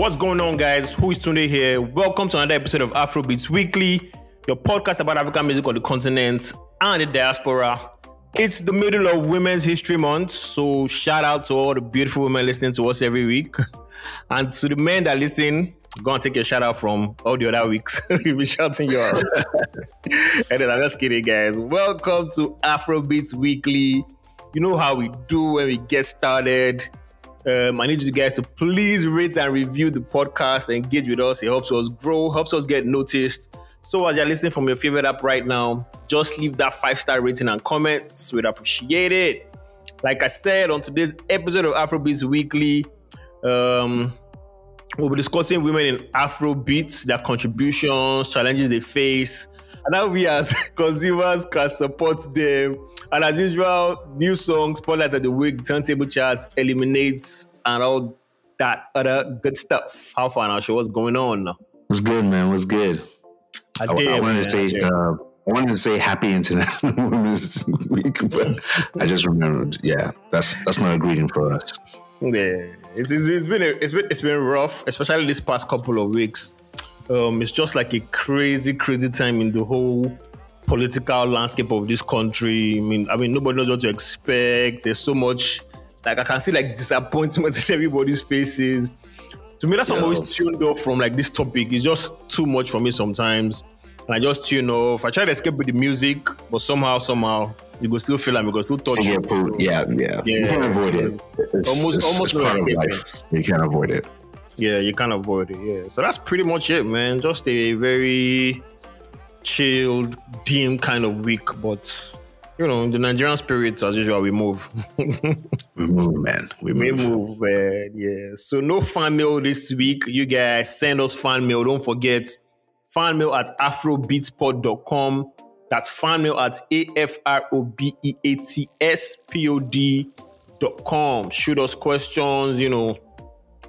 What's going on, guys? Who is Tunde here? Welcome to another episode of Afrobeats Weekly, your podcast about African music on the continent and the diaspora. It's the middle of Women's History Month, so shout out to all the beautiful women listening to us every week. And to the men that listen, go and take your shout out from all the other weeks. We'll be shouting you out. and then I'm just kidding, guys. Welcome to Afrobeats Weekly. You know how we do when we get started. Um, I need you guys to please rate and review the podcast, engage with us. It helps us grow, helps us get noticed. So as you're listening from your favorite app right now, just leave that five star rating and comments. We'd appreciate it. Like I said on today's episode of Afrobeats Weekly, um, we'll be discussing women in Afrobeats, their contributions, challenges they face, and how we as consumers can support them. And as usual, new songs, spotlight of the week, turntable charts, eliminates, and all that other good stuff. How far now? Show what's going on? What's good, man? What's good? I, I, I wanted to say, uh, I wanted to say Happy International Women's Week, but I just remembered. Yeah, that's that's not a greeting for us. Yeah, it's, it's, it's been a, it's been it's been rough, especially this past couple of weeks. Um, it's just like a crazy, crazy time in the whole political landscape of this country. I mean, I mean, nobody knows what to expect. There's so much, like I can see like disappointment in everybody's faces. To me, that's why I'm always tuned off from like this topic. It's just too much for me sometimes. And I just tune off. I try to escape with the music, but somehow, somehow, you go still feel like you go still touch you. Yeah, yeah, yeah. You can't avoid it. It's, almost, it's, almost it's part of life. You can't avoid it. Yeah, you can't avoid it. Yeah. So that's pretty much it, man. Just a very chilled, dim kind of week, but you know, the Nigerian spirits as usual, we move. we move, man. We move. We move, man. Yeah. So no fan mail this week. You guys send us fan mail. Don't forget fan mail at afrobeatspod.com. That's fan mail at A-F-R-O-B-E-A-T-S-P-O-D.com. Shoot us questions, you know,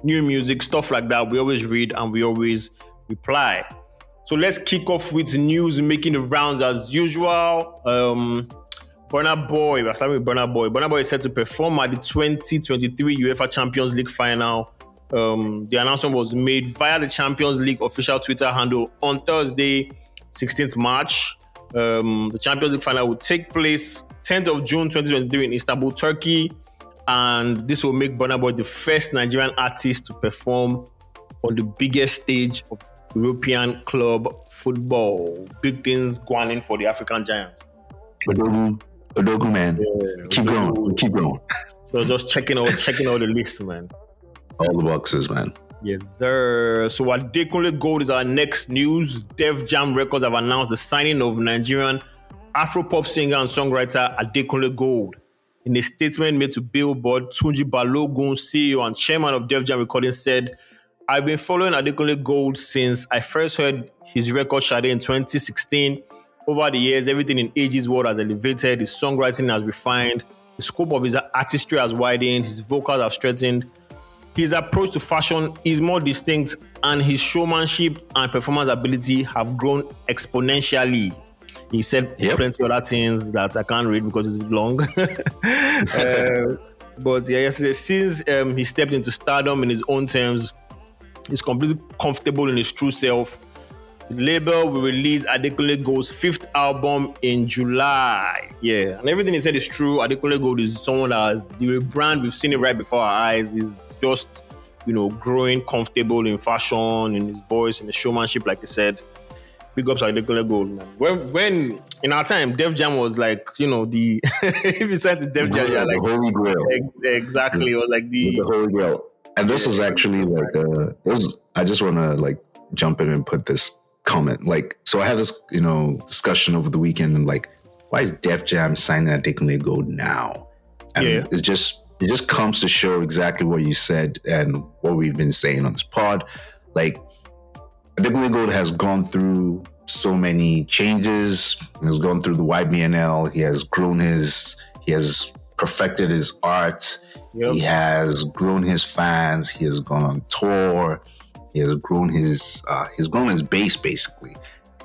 new music, stuff like that. We always read and we always reply. So let's kick off with news making the rounds as usual. Um, Burna Boy, we're starting with Burna Boy. Burna Boy is set to perform at the 2023 UEFA Champions League final. Um, the announcement was made via the Champions League official Twitter handle on Thursday, 16th March. Um, the Champions League final will take place 10th of June 2023 in Istanbul, Turkey and this will make Burna Boy the first Nigerian artist to perform on the biggest stage of European club football. Big things going in for the African Giants. Odogwu, Odogwu man, yeah, keep Odogwu. going, keep going. So just checking out, checking out the list, man. All the boxes, man. Yes, sir. So Adekunle Gold is our next news. Def Jam Records have announced the signing of Nigerian Afro-pop singer and songwriter Adekunle Gold. In a statement made to Billboard, Tunji Balogun, CEO and chairman of Def Jam Recordings, said, I've been following Adekunle Gold since I first heard his record Sade in 2016. Over the years, everything in AG's world has elevated, his songwriting has refined, the scope of his artistry has widened, his vocals have strengthened. His approach to fashion is more distinct, and his showmanship and performance ability have grown exponentially. He said yep. plenty other things that I can't read because it's long. uh, but yeah, yesterday, since um, he stepped into stardom in his own terms, he's completely comfortable in his true self. The label will release Adekunle Gold's fifth album in July. Yeah, and everything he said is true. Adekunle Gold is someone that has the brand we've seen it right before our eyes. Is just you know growing comfortable in fashion, in his voice, in the showmanship, like he said big ups Adekunle Gold, man. When when in our time, Def Jam was like, you know, the if you said to Def Jam, yeah, like the holy grail. Ex- exactly, it was like the, the holy grail. And this is actually like uh was I just wanna like jump in and put this comment. Like, so I had this, you know, discussion over the weekend and like, why is Def Jam signing Adekunle Gold now? And yeah. it's just it just comes to show exactly what you said and what we've been saying on this pod. Like Adekunle Gold has gone through so many changes. He has gone through the YBNL. He has grown his, he has perfected his art. Yep. He has grown his fans. He has gone on tour. He has grown his, uh, he's grown his base basically.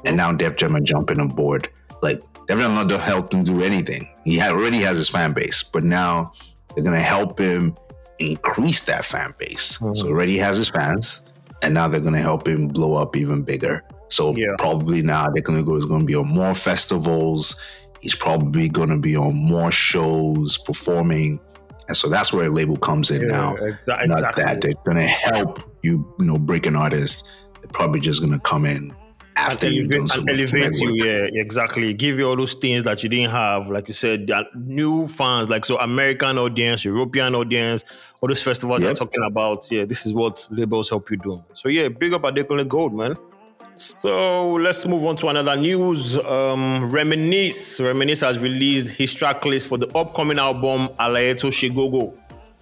And now Def Jam are jumping on board. Like Def Jam not to help him do anything. He already has his fan base, but now they're gonna help him increase that fan base. Mm-hmm. So already has his fans and now they're gonna help him blow up even bigger. So Yeah. probably now Adekunle is gonna be on more festivals. He's probably gonna be on more shows, performing, and so that's where a label comes in now. exa- Not exactly. that they're gonna help you, you know, break an artist. They're probably just gonna come in after you've done elevate, so and elevate you, yeah, exactly. Give you all those things that you didn't have, like you said, new fans, like so American audience, European audience, all those festivals you're Yep. talking about. Yeah, this is what labels help you do. So yeah, big up Adekunle Gold, man. So let's move on to another news. Um, Reminisce. Reminisce has released his track list for the upcoming album Alaeto Shigogo.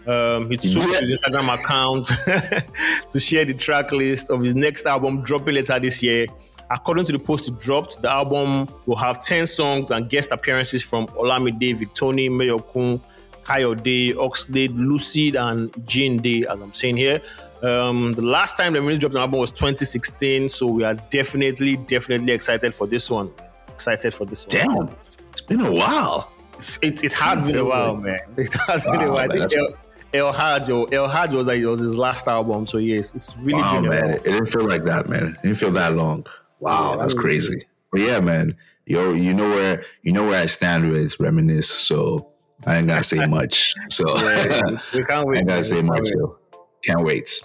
Um, he took Yeah. his Instagram account to share the track list of his next album dropping later this year. According to the post he dropped, the album will have 10 songs and guest appearances from Olamide, Victony, Mayorkun, Kayode, Oxlade, Lucid, and Jean Day, as I'm saying here. Um, the last time the music dropped an album was 2016, so we are definitely, definitely excited for this one. Excited for this one. Damn, it's been a while. It's- It, it has been a while, man. It has been a while. Man, El, El Hajj, or El Hajj was like it was his last album, so yes, it's really Wow, been man. It didn't feel like that, man. It didn't feel that long. Wow, Yeah, that's that crazy. But yeah, man, yo, you know where you know where I stand with reminisce. So I ain't gotta say much. So Yeah, I we can't wait. ain't gotta say much. wait. So can't wait.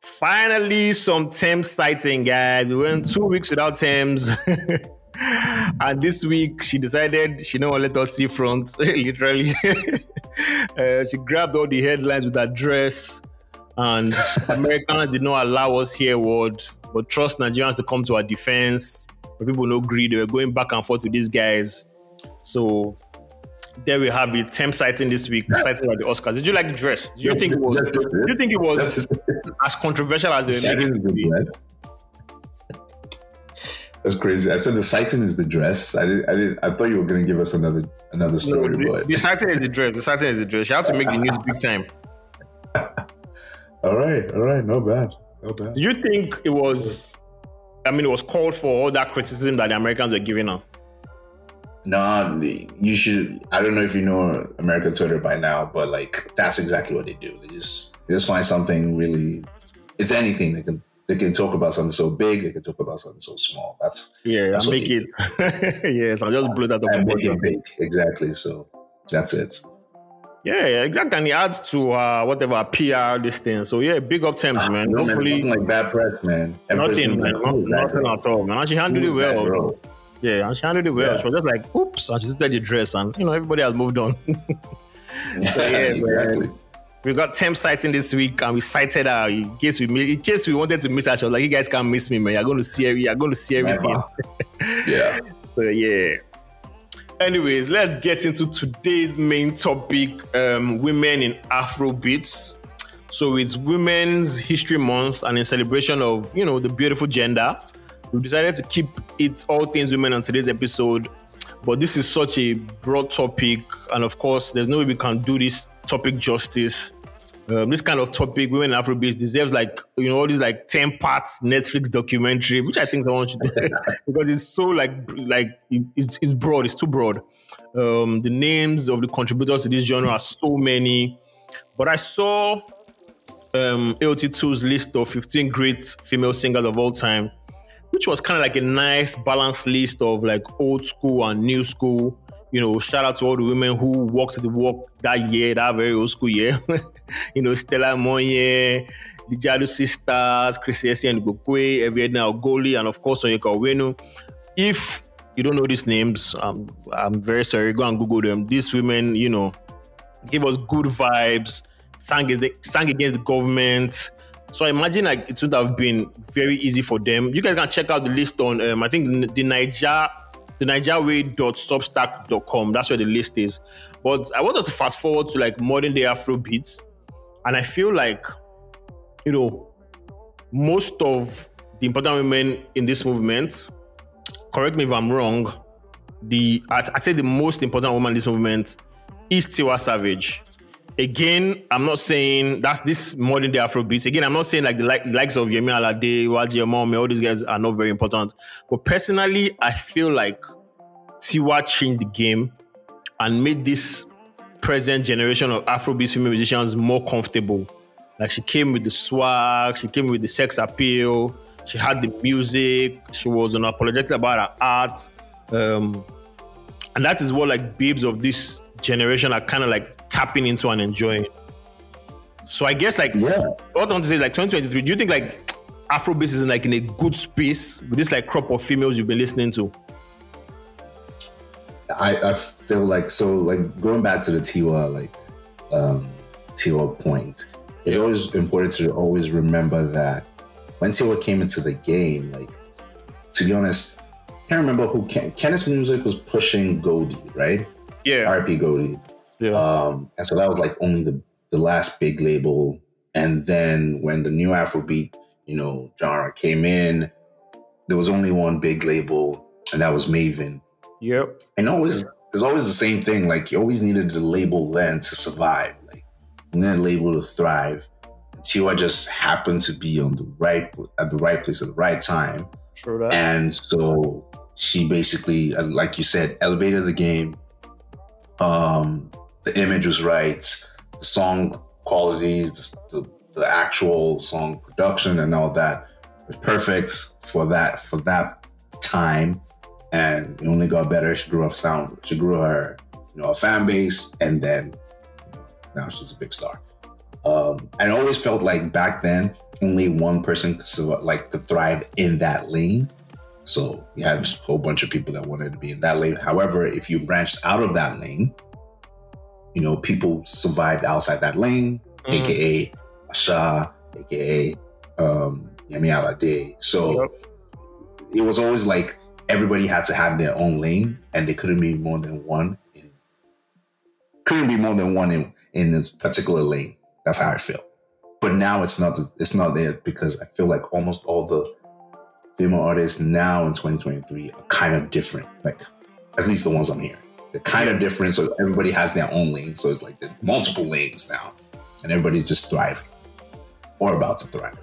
Finally, some Tems sighting, guys. We went two weeks without Tems. and this week, she decided she don't let us see front, literally. uh, she grabbed all the headlines with her dress. And Americans did not allow us here, word, but trust Nigerians to come to our defense. But people no greed. They were going back and forth with these guys. So there we have it. Tems sighting this week, sighting at the Oscars. Did you like the dress? Did you think it was? Do you think it was as controversial as were sighting is the dress. That's crazy. I said the sighting is the dress. I didn't. I didn't. I thought you were gonna give us another another No, story, the, but the sighting is the dress. The sighting is the dress. You have to make the news big time. all right, all right, no bad, no bad. Do you think it was? I mean, it was called for all that criticism that the Americans were giving her. No, you should. I don't know if you know American Twitter by now, but like that's exactly what they do. They just they just find something really. It's anything they can they can talk about something so big. They can talk about something so small. That's Yeah, That's make it. yes, I just blew that up. and make it big. Exactly. So that's it. Yeah, yeah, exactly. And it adds to uh, whatever PR this thing. So yeah, big up Tems, man. No, man, Hopefully, nothing like bad press, man. Nothing, man. like, "Who is nothing at all, man. And she handled it well. Girl?" Yeah, and she handled it well. Yeah. She was just like, oops, and she took the dress, and you know, everybody has moved on. Yeah, yeah, exactly. We got Tems sighting this week, and we sighted her in case we in case we wanted to miss her. She was like, "You guys can't miss me, man. You're going to see every, you're going to see everything." Yeah. So yeah. Anyways, let's get into today's main topic: um, women in Afrobeats. So it's Women's History Month, and in celebration of you know the beautiful gender, we decided to keep it all things women on today's episode. But this is such a broad topic, and of course, there's no way we can do this topic justice. Um, this kind of topic, women in Afrobeats, deserves like you know all these like ten parts Netflix documentary, which I think someone should do because it's so like like it's, it's broad, it's too broad. Um, the names of the contributors to this genre are so many, but I saw um, AOT2's list of 15 great female singers of all time, which was kind of like a nice balanced list of like old school and new school. You know, shout out to all the women who walked the walk that year, that very old school year. you know, Stella Monye, the Jadu Sisters, Chrissy Essie and Gokwe, Evi-Edna Ogholi, and of course Onyeka Onwenu. If you don't know these names, um, I'm very sorry. Go and Google them. These women, you know, gave us good vibes, sang, sang against the government. So I imagine like it would have been very easy for them. You guys can check out the list on um, I think the Niger the nigerway.substack.com. That's where the list is. But I want us to fast forward to like modern day Afro beats. And I feel like, you know, most of the important women in this movement, correct me if I'm wrong, the I'd I'd say the most important woman in this movement is Tiwa Savage. Again, I'm not saying that's this modern day Afrobeats. Again, I'm not saying like the like, likes of Yemi Alade, Waje Omome, all these guys are not very important. But personally, I feel like Tiwa changed the game and made this present generation of Afrobeats female musicians more comfortable. Like she came with the swag, she came with the sex appeal, she had the music, she was unapologetic about her art. Um, and that is what like babes of this generation are kind of like tapping into and enjoying. So I guess like Yeah. what I want to say is like 2023, do you think like Afrobeat is in like in a good space with this like crop of females you've been listening to? I, I feel like so like going back to the Tiwa like um Tiwa point, it's always important to always remember that when Tiwa came into the game, like to be honest, I can't remember who Ken, Kenneth's music was pushing Goldie, right? Yeah. RP Goldie. Yeah. Um, and so that was like only the, the last big label. And then when the new Afrobeat, you know, genre came in, there was only one big label, and that was Mavin. yep. And always, there's always the same thing. Like you always needed the label then to survive. Like you needed a label to thrive. And Tiwa just happened to be on the right at the right place at the right time. True that. And so she basically, uh, like you said, elevated the game. Um, the image was right, the song qualities, the, the, actual song production, and all that was perfect for that for that time. And it only got better. She grew her sound. She grew her, you know, a fan base, and then you know, now she's a big star. Um, I always felt like back then only one person could like could thrive in that lane. So you had a whole bunch of people that wanted to be in that lane. However, if you branched out of that lane, you know, people survived outside that lane, Mm. aka Asa, aka um, Yemi Alade. So Yep. it was always like everybody had to have their own lane, and there couldn't be more than one. In, couldn't be more than one in in this particular lane. That's how I feel. But now it's not. It's not there because I feel like almost all the female artists now in 2023 are kind of different. Like at least the ones I'm hearing, they're kind of difference So everybody has their own lane. So it's like there's multiple lanes now, and everybody's just thriving or about to thrive.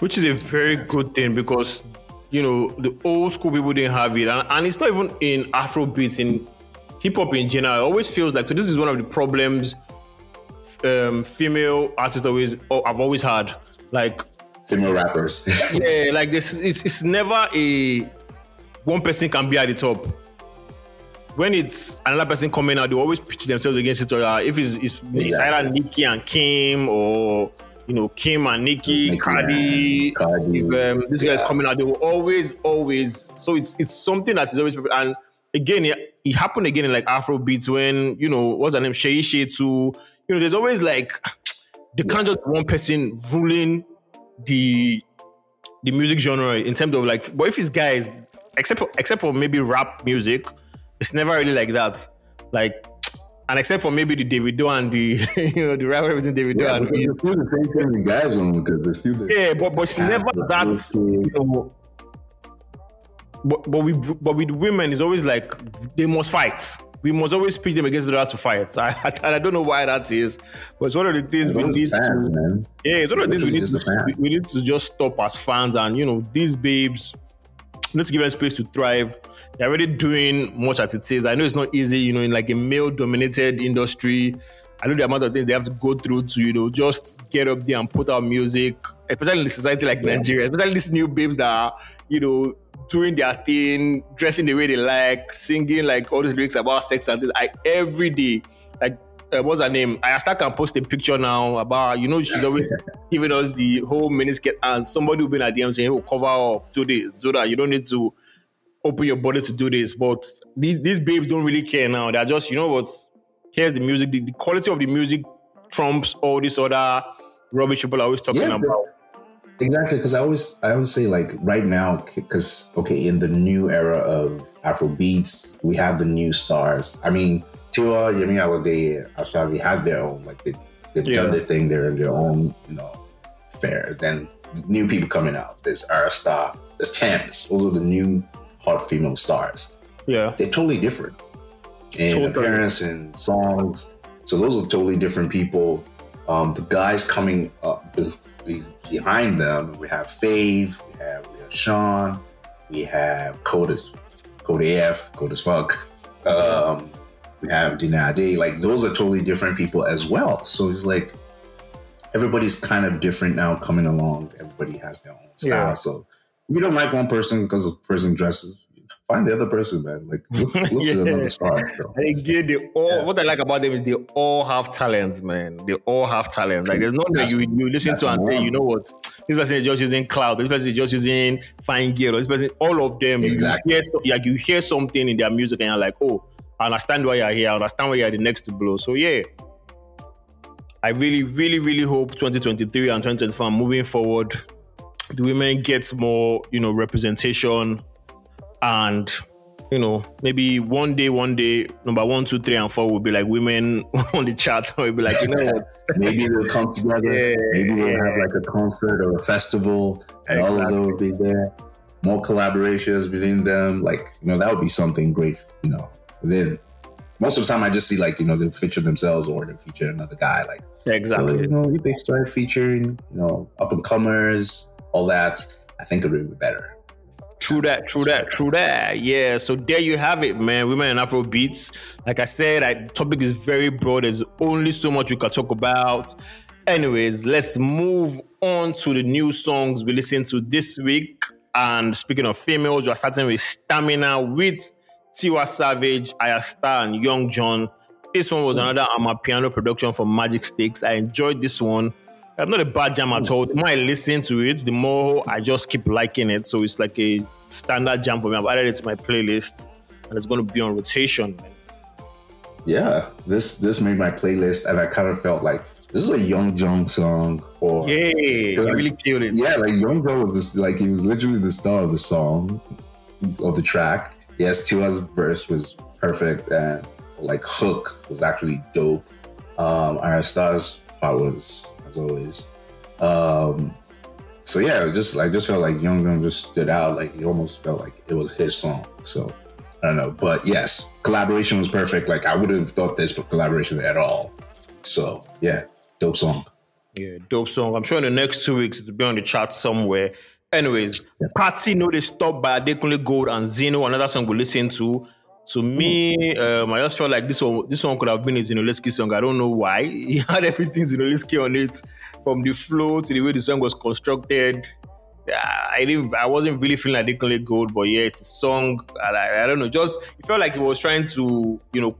Which is a very good thing because you know the old school people didn't have it, and, and it's not even in Afrobeats in hip hop in general. It always feels like so. This is one of the problems um, female artists always oh, I've always had. Like Female rappers. yeah, like this, it's, it's never a one person can be at the top. When it's another person coming out, they always pitch themselves against each other. If it's, it's, it's either Nikki and Kim or you know Kim and Nikki, Cardi, Cardi. if, um, this guy's Yeah. coming out, they will always, always. So it's it's something that is always and again, it, it happened again in like Afro beats when you know what's her name, Shay too. You know, there's always like they can't just one person ruling the the music genre in terms of like, but if it's guys, except for, except for maybe rap music, it's never really like that. Like, and except for maybe the Davido and the you know the rap everything Davido Yeah, and because it's still the same thing the guys on because they're still the yeah, but but it's never that. You know, but but we but with women, it's always like they must fight. We must always pitch them against the other to fight. I, I, and I don't know why that is, but it's one of the things we need fans, to. man. Yeah, it's one of the things we need to. the fans. We, we need to just stop as fans, and you know, these babes. Need to give them space to thrive. They're already doing much as it is. I know it's not easy, you know, in like a male-dominated industry. I know the amount of things they have to go through to, you know, just get up there and put out music, especially in a society like Nigeria, especially these new babes that are, you know, doing their thing, dressing the way they like, singing like all these lyrics about sex and things. I every day, like uh, what's her name? I start can post a picture now about, you know, she's always giving us the whole miniskirt and somebody will be in a DM saying, oh, cover up, do this, do that. You don't need to open your body to do this. But these, these babes don't really care now. They're just, you know what? Here's the music. The, the quality of the music trumps all this other rubbish people are always talking Yeah, about. Exactly, because I always I always say like right now, because okay, in the new era of Afro beats, we have the new stars. I mean, Tiwa, Yemi they actually have their own like they they've Yeah. done their thing. They're in their own you know fair. Then new people coming out. There's Ayra Starr, there's Tems. Those are the new hot female stars. Yeah. They're totally different in Totally. appearance and songs. So those are totally different people. Um, the guys coming up be- be- behind them, we have Fave, we have, we have Sean, we have Code AF, Code as fuck. Um, we have Dinade. Like those are totally different people as well. So it's like everybody's kind of different now coming along. Everybody has their own style. Yeah. So if you don't like one person because the person dresses, find the other person, man. Like look, look yeah. to another star. So. They get they all. Yeah. What I like about them is they all have talents, man. They all have talents. Like there's no that you you listen to and say, you know what, this person is just using cloud. This person is just using fine gear. Or this person, all of them. Exactly. You hear, like you hear something in their music and you're like, oh, I understand why you're here. I understand why you're the next to blow. So yeah. I really, really, really hope 2023 and 2024 moving forward, the women get more, you know, representation and you know, maybe one day, one day, number one, two, three, and four will be like women on the chart. We'll be like, you know what? maybe they'll come together. Yeah, maybe they'll yeah. have like a concert or a festival, and exactly. all of them will be there. More collaborations between them. Like, you know, that would be something great, you know. Then most of the time I just see like, you know, they'll feature themselves or they'll feature another guy. Like exactly. So, you know, if they start featuring, you know, up and comers, all that, I think it would be better. True that, true that, true that. Yeah. So there you have it, man. Women and Afro beats. Like I said, I, the topic is very broad. There's only so much we can talk about. Anyways, let's move on to the new songs we listened to this week. And speaking of females, we are starting with Stamina with Tiwa Savage, Ayra Starr, and Young Jonn. This one was hmm. another amapiano production from Magicsticks. I enjoyed this one. I'm not a bad jam at hmm. all. The more I listen to it, the more I just keep liking it. So it's like a standard jam for me. I've added it to my playlist, and it's going to be on rotation. Yeah, this this made my playlist, and I kind of felt like this is a Young Jonn song. Or yeah, he really killed it. Yeah, like Young Jonn was just, like he was literally the star of the song of the track. Yes, Tiwa's verse was perfect, and like hook was actually dope. Um, Ayra Starr's part was as always. Um, so yeah, just I just felt like Young Gun just stood out. Like it almost felt like it was his song. So I don't know, but yes, collaboration was perfect. Like I wouldn't have thought this collaboration at all. So yeah, dope song. Yeah, dope song. I'm sure in the next two weeks it'll be on the chart somewhere. Anyways. Party No Dey Stop by Adekunle Gold and Zino, another song we listen to. To me, um, I just felt like this one this one could have been a Zinoleesky song. I don't know why. He had everything Zinoleesky on it, from the flow to the way the song was constructed. I didn't I wasn't really feeling like Adekunle Gold, but yeah, it's a song. I, I don't know, just it felt like he was trying to, you know,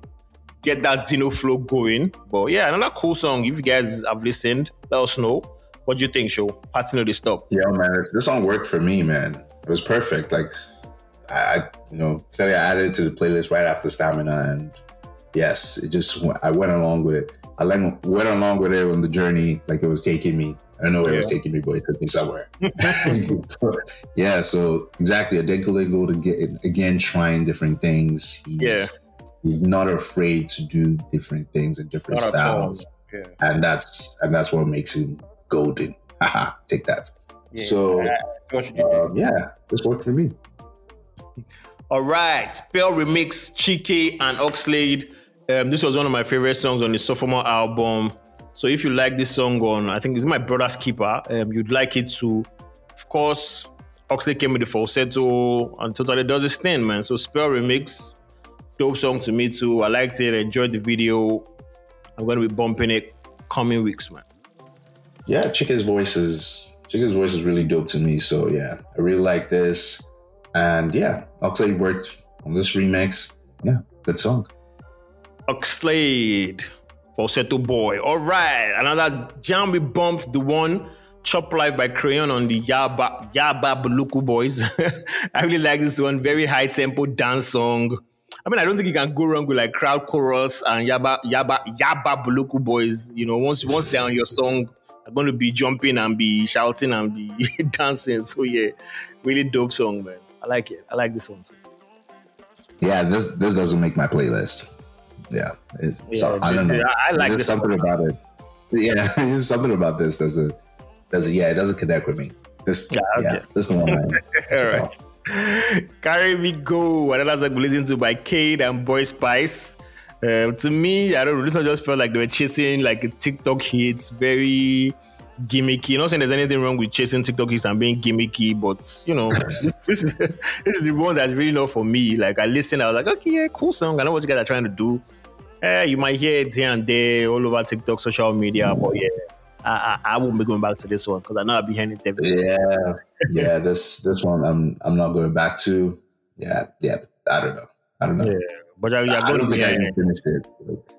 get that Zino flow going. But yeah, another cool song. If you guys have listened, let us know. What do you think, show? Party No Dey Stop. Yeah, man. This song worked for me, man. It was perfect. Like I, you know, clearly I added it to the playlist right after Stamina, and yes, it just I went along with it. I went along with it on the journey, like it was taking me. I don't know where yeah. it was taking me, but it took me somewhere. yeah, so exactly, a go to get again trying different things. He's, yeah. he's not afraid to do different things and different not styles, yeah. and that's and that's what makes him golden. Haha, take that. Yeah, so um, yeah, this worked for me. All right, Spell Remix, Chike and Oxlade. Um, this was one of my favorite songs on the sophomore album. So if you like this song on, I think it's my brother's keeper, um, you'd like it to. Of course, Oxlade came with the falsetto and totally does his thing, man. So Spell Remix, dope song to me too. I liked it, enjoyed the video. I'm going to be bumping it coming weeks, man. Yeah, Chike's voice is Chike's voice is really dope to me. So yeah, I really like this. And yeah, Oxlade worked on this remix. Yeah, good song. Oxlade, Falsetto Boy. All right, another jam we bumped the one Chop Life by Crayon on the Yaba Yaba Buluku Boys. I really like this one. Very high tempo dance song. I mean, I don't think you can go wrong with like crowd chorus and Yaba Yaba Yaba Buluku Boys. You know, once once they're on your song, they're going to be jumping and be shouting and be dancing. So yeah, really dope song, man. I like it. I like this one too. Yeah, this this doesn't make my playlist. Yeah, yeah so, I don't know. Yeah, I like this something about it. Yeah, there's something about this doesn't doesn't yeah it doesn't connect with me. This yeah, okay. yeah this one. All right. Carry Me Go, another song listened to by Cade and Boy Spyce. Uh, to me, I don't know. This one just felt like they were chasing like TikTok hits, very gimmicky. Not saying there's anything wrong with chasing TikToks and being gimmicky, but you know, this is this is the one that's really not for me. Like I listened, I was like, okay, yeah, cool song. I know what you guys are trying to do. Eh, you might hear it here and there all over TikTok, social media, but yeah, I, I, I won't be going back to this one because I know I'll be hearing it every Yeah, yeah. This this one I'm I'm not going back to. Yeah, yeah. I don't know. I don't know. Yeah, but you're I don't think I even finished it.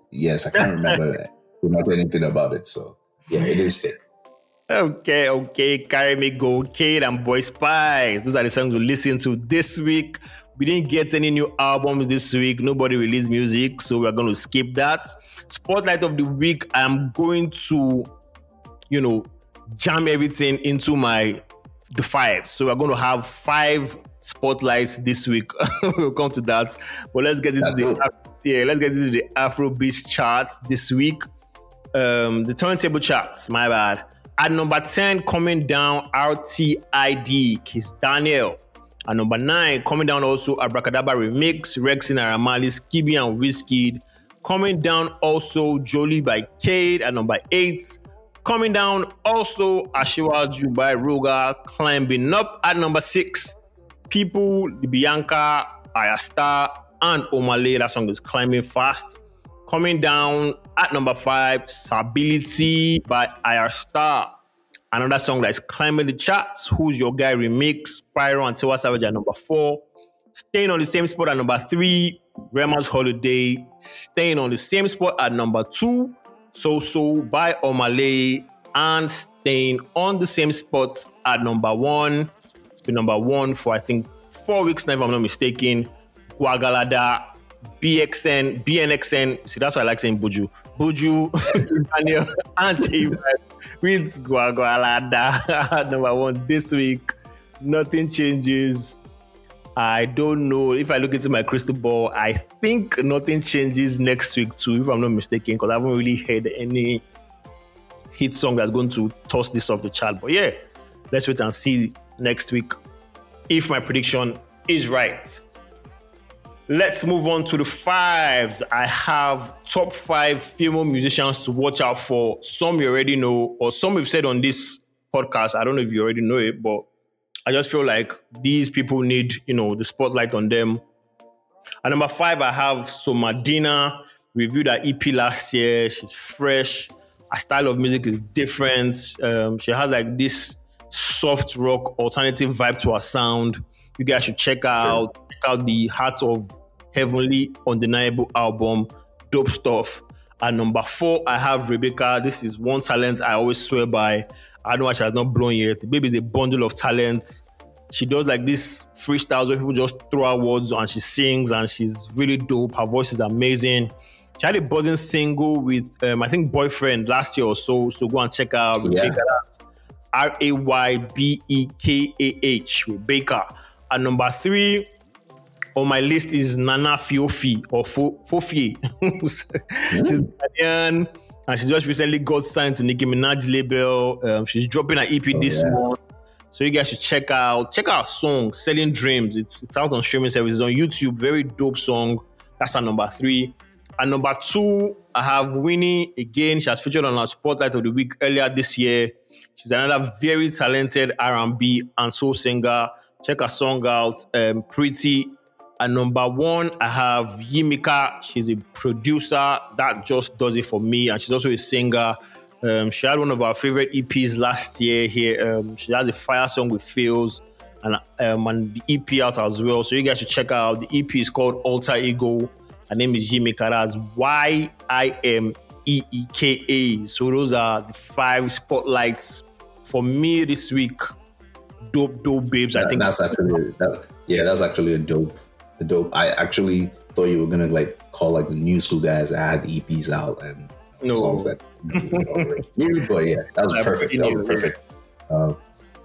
Yes, I can't remember not anything about it. So yeah, it is thick. Okay, okay. Carry me go, Kate and Boy Spyce. Those are the songs we listen to this week. We didn't get any new albums this week. Nobody released music, so we're going to skip that. Spotlight of the week. I'm going to, you know, jam everything into my the five. So we're going to have five spotlights this week. we'll come to that. But let's get into That's the cool. yeah, let's get into the Afrobeat chart this week. Um, the turntable charts, my bad. At number 10, coming down, RTID, Kizz Daniel. At number 9, coming down also, Abracadabra Remix, Rexin Aramali, Skiibii and Whiskey. Coming down also, Jolie by Cade. At number 8, coming down also, Ashiwaju by Ruger, Climbing up at number 6, People, Bianca, Ayra Starr, and Omah Lay. That song is climbing fast. Coming down at number five, Stability by Ayra Starr. Another song that is climbing the charts. Who's Your Guy remix? Pyro and Tiwa Savage at number four. Staying on the same spot at number three, Rema's Holiday. Staying on the same spot at number two, So So by Omah Lay. And staying on the same spot at number one. Been number one for I think four weeks now, if I'm not mistaken. Gwagwalada, BXN, BNXN. See, that's why I like saying Buju. Buju, Daniel, and J with Gwagwalada. number one this week. Nothing changes. I don't know if I look into my crystal ball. I think nothing changes next week too, if I'm not mistaken, because I haven't really heard any hit song that's going to toss this off the chart. But yeah, let's wait and see next week if my prediction is right. Let's move on to the fives. I have top five female musicians to watch out for. Some you already know, or some we've said on this podcast. I don't know if you already know it, but I just feel like these people need, you know, the spotlight on them. At number five, I have Somadina. Reviewed her EP last year. She's fresh. Her style of music is different. Um, she has like this soft rock alternative vibe to her sound. You guys should check out. Check out the Heart of Heavenly Undeniable album. Dope stuff. At number four, I have Raybekah. This is one talent I always swear by. I don't know why she has not blown yet. The baby is a bundle of talent. She does like this freestyles where people just throw out words and she sings and she's really dope. Her voice is amazing. She had a buzzing single with um, I think boyfriend last year or so. So go and check out Yeah. Raybekah. R A Y B E K A H Raybekah. And number three on my list is Nana Fiofi or Fo- Fofie. She's Ghanaian and she just recently got signed to Nicki Minaj label. Um, she's dropping an EP this yeah. month. So you guys should check out check out her song "Selling Dreams." It's it's out on streaming services on YouTube. Very dope song. That's at number three. And number two, I have Winnie again. She has featured on our Spotlight of the Week earlier this year. She's another very talented R&B and soul singer. Check her song out, um, Pretty. At number one, I have Yimika. She's a producer that just does it for me, and she's also a singer. Um, she had one of our favorite EPs last year here. Um, she has a fire song with Feels and um, and the EP out as well. So you guys should check out. The EP is called Alter Ego. Her name is Yimika. That's Y I M E E K A. So those are the five spotlights for me this week. Dope, dope babes. I think that's actually that, yeah, that's actually a dope, a dope. I actually thought you were gonna like call like the new school guys that had the EPs out and No. songs that. Maybe, but yeah, that was perfect. That was perfect. Uh,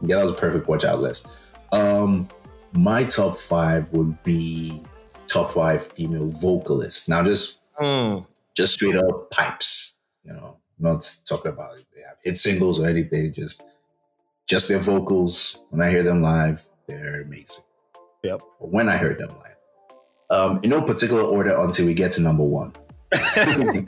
yeah, that was a perfect watch out list. Um, my top five would be top five female vocalists. Now, just Mm, just straight up pipes. You know, not talking about if they have hit singles or anything. Just just their vocals. When I hear them live, they're amazing. Yep. When I heard them live, um, in no particular order until we get to number one.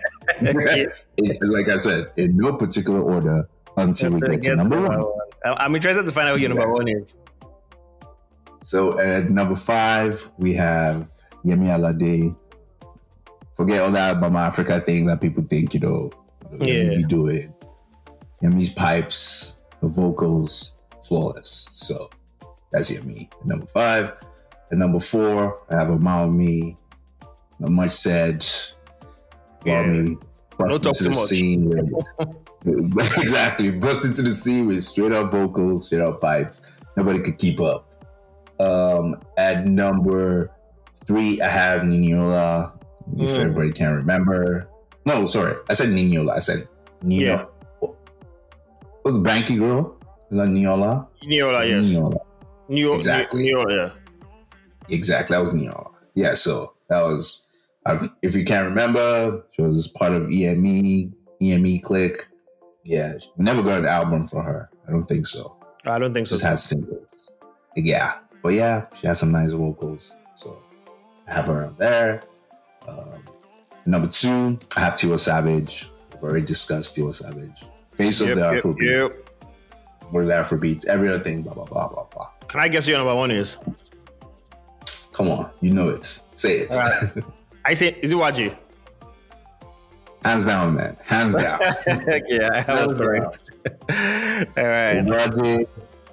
Like I said, in no particular order until we get to number one. I'm interested to find out who your number one is. So at number five, we have Yemi Alade. Forget all that Mama Africa thing that people think, you know, you Yeah. we do it. Yami's pipes, the vocals, flawless. So that's Yami. Number five. And number four, I have a Mama Me. Not much said. Yeah. Me talk into the much. scene with, exactly bust into the scene with straight up vocals, straight up pipes. Nobody could keep up. Um, at number three, I have Ninola. If Mm. everybody can remember, no, sorry, I said Ninola. I said Nino. Yeah. Oh, the Banky girl, La Ninola. Neola, yes. Ninola. Neo, Exactly. Neola, yeah. Exactly, that was Ninola. Yeah, so that was. Uh, if you can't remember, she was part of EME, EME Click. Yeah, we never got an album for her. I don't think so. I don't think so. Just had singles. Yeah, but yeah, she had some nice vocals. So I have her on there. Um, number two, I have Tiwa Savage. We've already discussed Tiwa Savage. Face Yep, of the yep, Afrobeats. yep. We're the Afrobeats. Every other thing, blah blah blah blah blah. Can I guess your number one is? Come on, you know it. Say it. All right. I say, is it YG? Hands down, man. Hands down. yeah, that was correct. All right. YJ.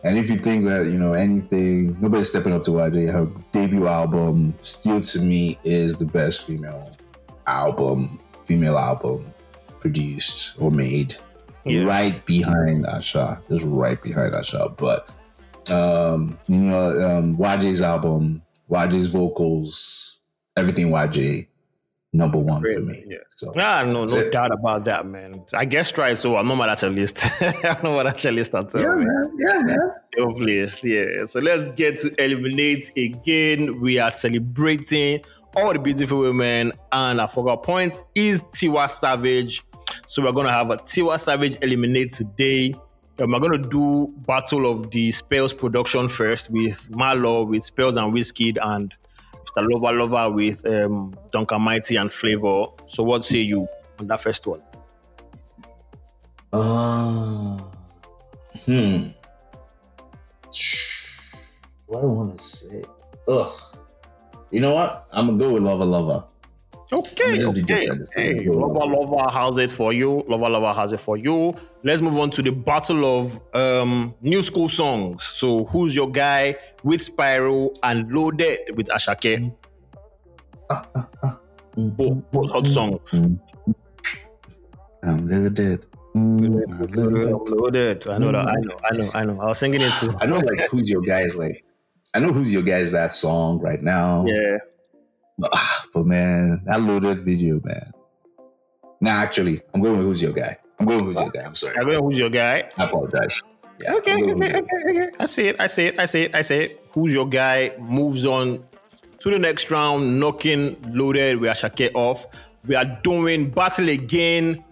And if you think that, you know, anything, nobody's stepping up to YJ. Her debut album, Still to Me, is the best female album, female album produced or made. Yeah. Right behind Asa. Just right behind Asa. But um, you know, um YJ's album, YJ's vocals, everything YJ, number one for me. Yeah. So Ah, no, no it. doubt about that, man. I guess try so I'm not at your list. I'm not at your list at all. yeah, man. man. Yeah, man. Your list, yeah. So let's get to eliminate again. We are celebrating all the beautiful women, and our focal point is Tiwa Savage. So we're gonna have a Tiwa Savage eliminate today. Um, we're gonna do Battle of the Spells production first with Malo, with Spells and Whiskey, and Lover Lover with um, Duncan Mighty and Flavor. So what say you on that first one? Uh, hmm. What do I want to say? Ugh. You know what? I'm gonna go with Lover Lover. Okay, Let's okay. Hey, Lover Lover has it for you. Lover Lover has it for you. Let's move on to the battle of um, new school songs. So, who's your guy with Spyro and Loaded with Asake? Ah, ah, ah. mm, both, both mm, hot mm, songs. I'm never. Mm, I'm never dead. Loaded. I know that. I know. I know. I know. I was singing it too. I know, like, who's your guys? Like, I know who's your guys that song right now. Yeah. But, man, that loaded video, man. Nah, actually, I'm going with who's your guy. I'm going with who's your guy. I'm sorry. I'm going who's your guy. I apologize. Yeah, Okay, okay, okay, who's your guy. okay. I see it. I see it. I see it. I see it. Who's your guy? Moves on to the next round, knocking loaded We are Asake off. We are doing battle again.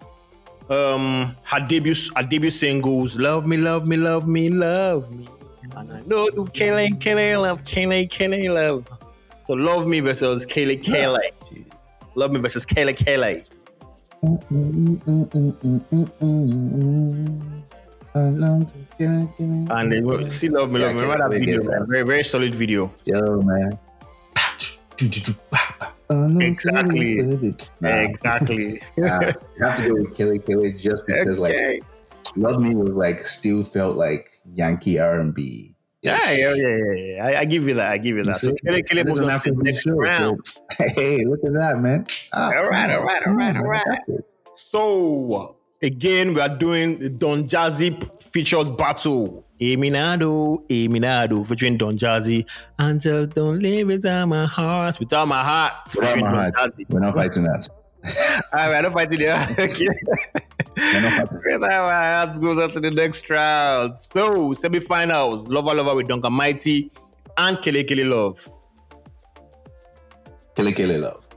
Um, her debut, her debut singles, "Love Me, Love Me, Love Me, Love Me," and I know do Kele, Kele, love, Kele, Kele, love. So, "Love Me" versus Kele, Kele. "Love Me" versus Kele, Kele. And they will see "Love Me, Love Me." Remember that video? Man? Very, very solid video. Yo, man. Exactly. Exactly. nah. I have to go with Kelly Kelly just because, like, Love Me was like still felt like Yankee R and B. Yeah, yeah, yeah, yeah. I, I give you that. I give you that. So Kele Kele moves on the next round. Hey, look at that, man. Ah, All right, all right, all right, all right. So again, we are doing the Don Jazzy features battle. Eminado, Eminado, featuring Don Jazzy. And just don't leave it on my heart. Without my heart. Without my heart, we're not fighting that. All right, I don't fight it there. Okay. We're not fighting that. Without my heart goes on to the next round. So semi-finals, Lover Lover with Duncan Mighty and Kele Kele Love. Kelly Kelly Love.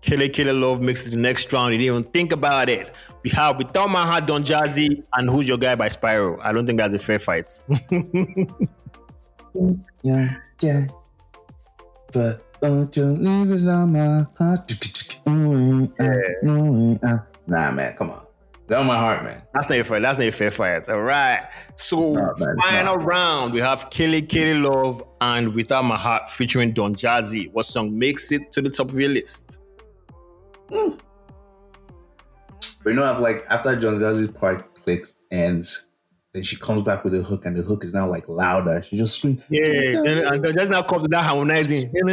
Killer Killer Love makes it to the next round. You didn't even think about it. We have Without My Heart, Don Jazzy, and Who's Your Guy by Spyro. I don't think that's a fair fight. Yeah, yeah. But don't you leave it on my heart. Mm, uh, mm, uh. Nah, man, come on. Down my heart, man. that's not a fair. That's not a fair fight. All right. So not, final round, we have Killy Killy Love and Without My Heart featuring Don Jazzy. What song makes it to the top of your list? Hmm. But you know, I've like after Don Jazzy's part clicks, ends. Then she comes back with a hook, and the hook is now like louder. She just screams. Yeah, and, and just now come to that harmonizing. Come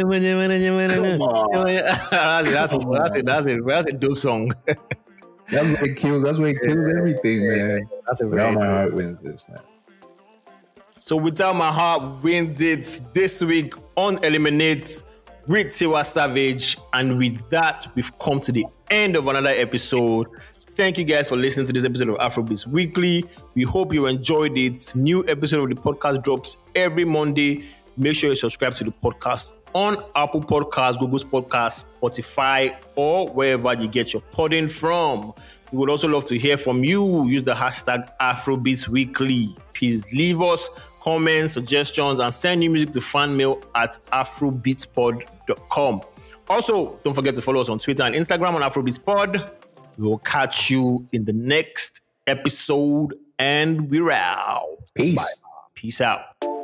on. that's, that's, a, that's, a, that's, a, that's a dope song. That's where it kills. That's where it kills everything, man. That's a Without very my heart wins this, man. So without my heart wins it this week on Eliminates with Tiwa Savage. And with that, we've come to the end of another episode. Thank you guys for listening to this episode of Afrobeats Weekly. We hope you enjoyed it. New episode of the podcast drops every Monday. Make sure you subscribe to the podcast on Apple Podcasts, Google's Podcasts, Spotify, or wherever you get your podding from. We would also love to hear from you. Use the hashtag Afrobeats Weekly. Please leave us comments, suggestions, and send new music to fanmail at afrobeatspod.com. Also, don't forget to follow us on Twitter and Instagram on AfrobeatsPod. We will catch you in the next episode, and we're out. Peace. Peace out.